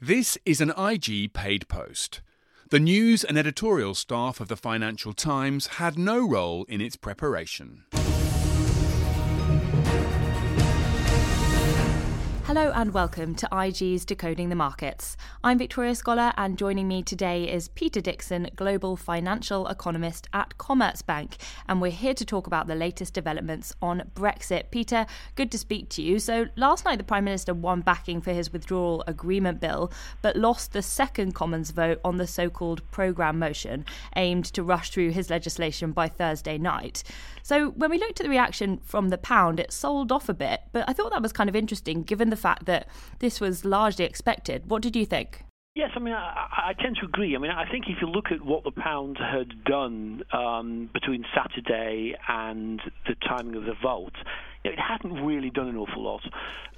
This is an IG paid post. The news and editorial staff of the Financial Times had no role in its preparation. Hello and welcome to IG's Decoding the Markets. I'm Victoria Scholar, and joining me today is Peter Dixon, Global Financial Economist at Commerzbank. And we're here to talk about the latest developments on Brexit. Peter, good to speak to you. So, last night the Prime Minister won backing for his withdrawal agreement bill, but lost the second Commons vote on the so called programme motion, aimed to rush through his legislation by Thursday night. So, when we looked at the reaction from the pound, it sold off a bit, but I thought that was kind of interesting given the fact that this was largely expected. What did you think? Yes, I mean, I, I, tend to agree. I mean, I think if you look at what the pound had done um, between Saturday and the timing of the vote, you know, it hadn't really done an awful lot.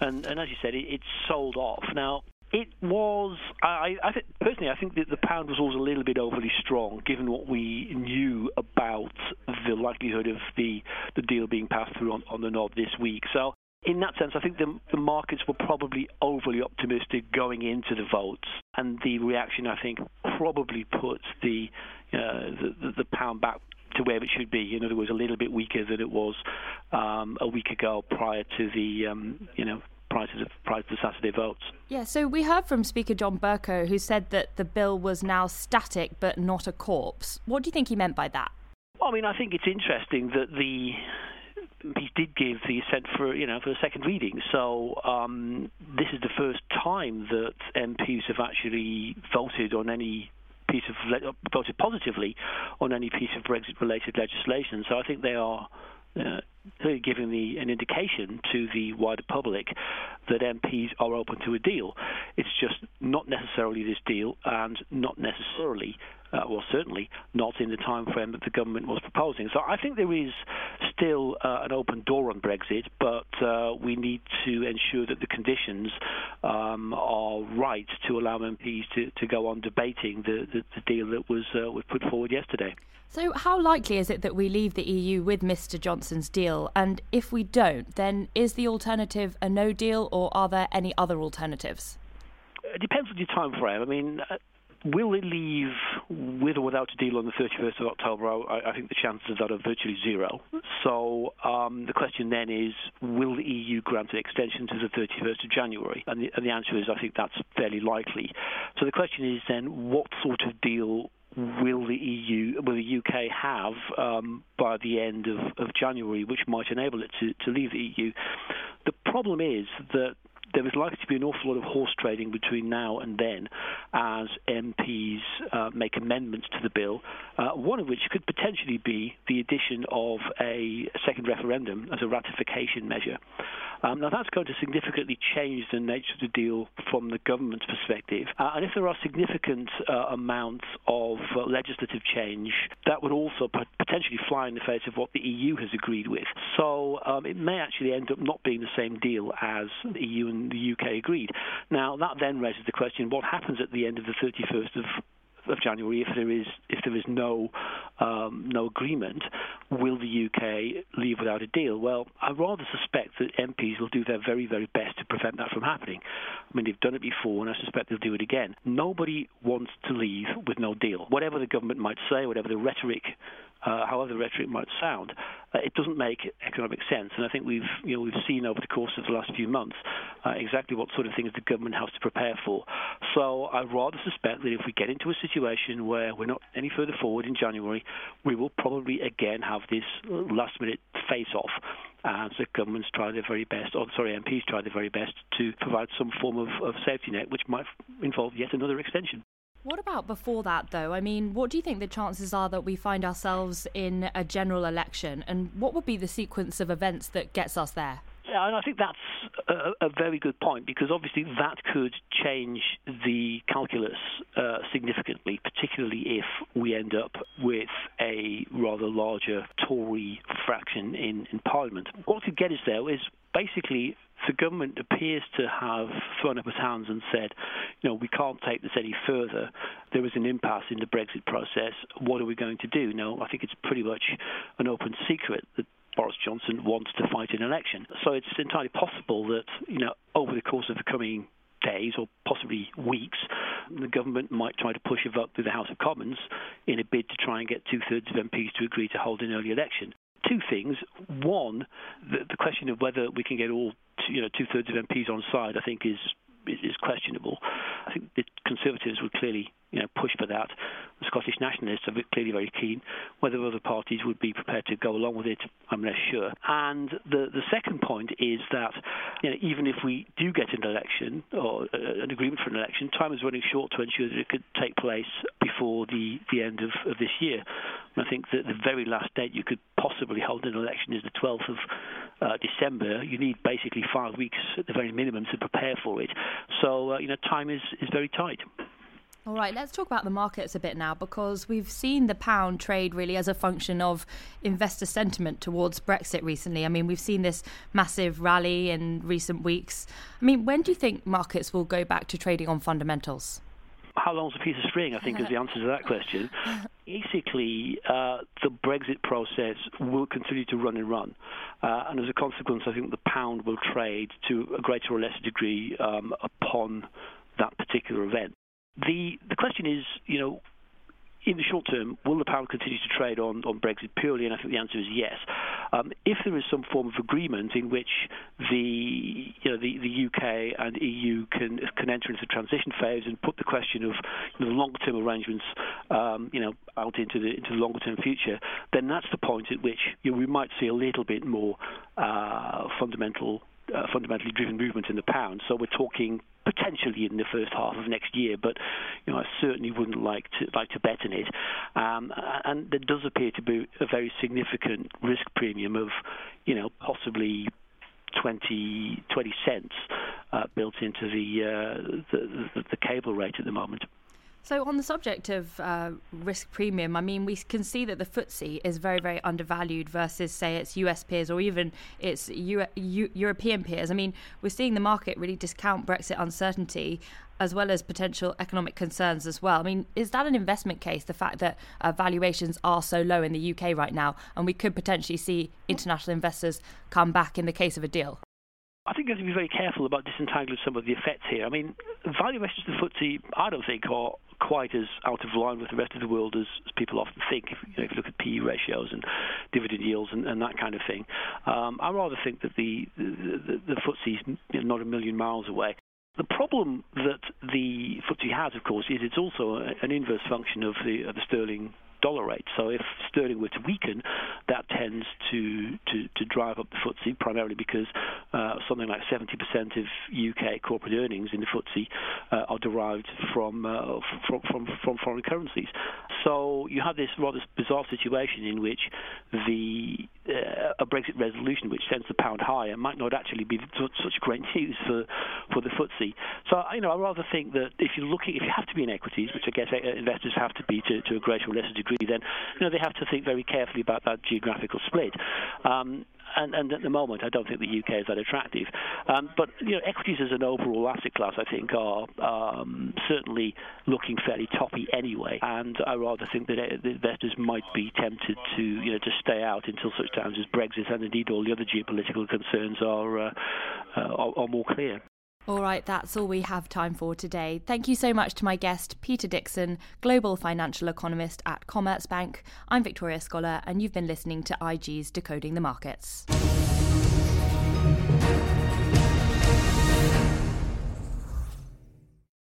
And, and as you said, it, it sold off. Now, it was, I, I think, personally, I think that the pound was always a little bit overly strong, given what we knew about the likelihood of the the deal being passed through on, on the nod this week. So in that sense, I think the, the markets were probably overly optimistic going into the votes, and the reaction, I think, probably puts the, uh, the, the pound back to where it should be. In other words, a little bit weaker than it was um, a week ago prior to the, um, you know, prior to the prior to the Saturday votes. Yeah, so we heard from Speaker John Bercow, who said that the bill was now static but not a corpse. What do you think he meant by that? Well, I mean, I think it's interesting that the he did give the assent for you know for the second reading. So um, this is the first time that MPs have actually voted on any piece of voted positively on any piece of Brexit-related legislation. So I think they are. Uh, giving the, an indication to the wider public that MPs are open to a deal. It's just not necessarily this deal, and not necessarily uh, well, certainly not in the time frame that the government was proposing. So I think there is still uh, an open door on Brexit, but uh, we need to ensure that the conditions um, are right to allow MPs to, to go on debating the, the, the deal that was, uh, was put forward yesterday. So, how likely is it that we leave the EU with Mr. Johnson's deal? And if we don't, then is the alternative a no deal, or are there any other alternatives? It depends on your time frame. I mean, uh, Will it leave with or without a deal on the 31st of October? I, I think the chances of that are virtually zero. So um, the question then is, will the EU grant an extension to the 31st of January? And the, and the answer is, I think that's fairly likely. So the question is then, what sort of deal will the EU, will the UK have um, by the end of, of, January, which might enable it to, to leave the EU? The problem is that there is likely to be an awful lot of horse trading between now and then as MPs uh, make amendments to the bill, uh, one of which could potentially be the addition of a second referendum as a ratification measure. Um, now, that's going to significantly change the nature of the deal from the government's perspective. Uh, and if there are significant uh, amounts of uh, legislative change, that would also potentially fly in the face of what the EU has agreed with. So um, it may actually end up not being the same deal as the EU and the UK agreed. Now, that then raises the question what happens at the end of the 31st of of January, if there is if there is no um, no agreement, will the UK leave without a deal? Well, I rather suspect that MPs will do their very very best to prevent that from happening. I mean, they've done it before, and I suspect they'll do it again. Nobody wants to leave with no deal. Whatever the government might say, whatever the rhetoric uh, however the rhetoric might sound, uh, it doesn't make economic sense. And I think we've you know we've seen over the course of the last few months uh, exactly what sort of things the government has to prepare for. So I rather suspect that if we get into a situation where we're not any further forward in January, we will probably again have this last minute face off as uh, the governments try their very best, or sorry, MPs try their very best to provide some form of, of safety net, which might involve yet another extension. What about before that, though? I mean, what do you think the chances are that we find ourselves in a general election? And what would be the sequence of events that gets us there? And I think that's a, a, very good point because obviously that could change the calculus uh, significantly, particularly if we end up with a rather larger Tory fraction in, in Parliament. What could get us there is basically the government appears to have thrown up its hands and said, you know, we can't take this any further. There is an impasse in the Brexit process. What are we going to do? Now, I think it's pretty much an open secret that Boris Johnson wants to fight an election. So it's entirely possible that, you know, over the course of the coming days or possibly weeks, the government might try to push a vote through the House of Commons in a bid to try and get two thirds of MPs to agree to hold an early election. Two things. One, the, the question of whether we can get all two, you know two thirds of MPs on side, I think is is questionable. I think the Conservatives would clearly you know, push for that. The Scottish nationalists are clearly very keen. Whether other parties would be prepared to go along with it, I'm less sure. And the the second point is that you know, even if we do get an election or uh, an agreement for an election, time is running short to ensure that it could take place before the, the end of, of this year. And I think that the very last date you could possibly hold an election is the 12th of uh, December. You need basically five weeks at the very minimum to prepare for it. So uh, you know, time is, is very tight. All right, let's talk about the markets a bit now because we've seen the pound trade really as a function of investor sentiment towards Brexit recently. I mean, we've seen this massive rally in recent weeks. I mean, when do you think markets will go back to trading on fundamentals? How long's a piece of string? I think is the answer to that question. Basically, uh, the Brexit process will continue to run and run, uh, and as a consequence, I think the pound will trade to a greater or lesser degree um, upon that particular event. The the question is, you know, in the short term, will the pound continue to trade on, on Brexit purely? And I think the answer is yes. Um, if there is some form of agreement in which the you know the, the UK and EU can can enter into the transition phase and put the question of you know, longer term arrangements um, you know out into the into the longer term future, then that's the point at which you know, we might see a little bit more uh, fundamental uh, fundamentally driven movement in the pound. So we're talking potentially in the first half of next year, but you know I certainly wouldn't like to like to bet on it. Um, and there does appear to be a very significant risk premium of you know possibly 20, 20 cents uh, built into the, uh, the, the the cable rate at the moment. So, on the subject of uh, risk premium, I mean, we can see that the FTSE is very, very undervalued versus, say, its US peers or even its U- U- European peers. I mean, we're seeing the market really discount Brexit uncertainty as well as potential economic concerns as well. I mean, is that an investment case, the fact that uh, valuations are so low in the UK right now, and we could potentially see international investors come back in the case of a deal? I think you have to be very careful about disentangling some of the effects here. I mean, valuations of the FTSE, I don't think, are quite as out of line with the rest of the world as, as people often think. If you, know, if you look at PE ratios and dividend yields and, and that kind of thing, um, I rather think that the the, the, the FTSE is not a million miles away. The problem that the FTSE has, of course, is it's also an inverse function of the, of the sterling dollar rate. So if sterling were to weaken, that tends to, to, to drive up the FTSE primarily because uh, something like 70% of UK corporate earnings in the FTSE uh, are derived from, uh, from, from, from foreign currencies. So you have this rather bizarre situation in which the uh, a Brexit resolution which sends the pound higher might not actually be such great news for for the FTSE. So you know I rather think that if you're looking if you have to be in equities, which I guess uh, investors have to be to, to a greater or lesser degree, then you know they have to think very carefully about that geographical split. Um, and, and, at the moment, I don't think the UK is that attractive. Um, but you know, equities as an overall asset class, I think, are um, certainly looking fairly toppy anyway. And I rather think that uh, the investors might be tempted to you know to stay out until such times as Brexit and indeed all the other geopolitical concerns are uh, uh, are, are more clear. All right, that's all we have time for today. Thank you so much to my guest, Peter Dixon, Global Financial Economist at Commerzbank. I'm Victoria Scholar, and you've been listening to IG's Decoding the Markets.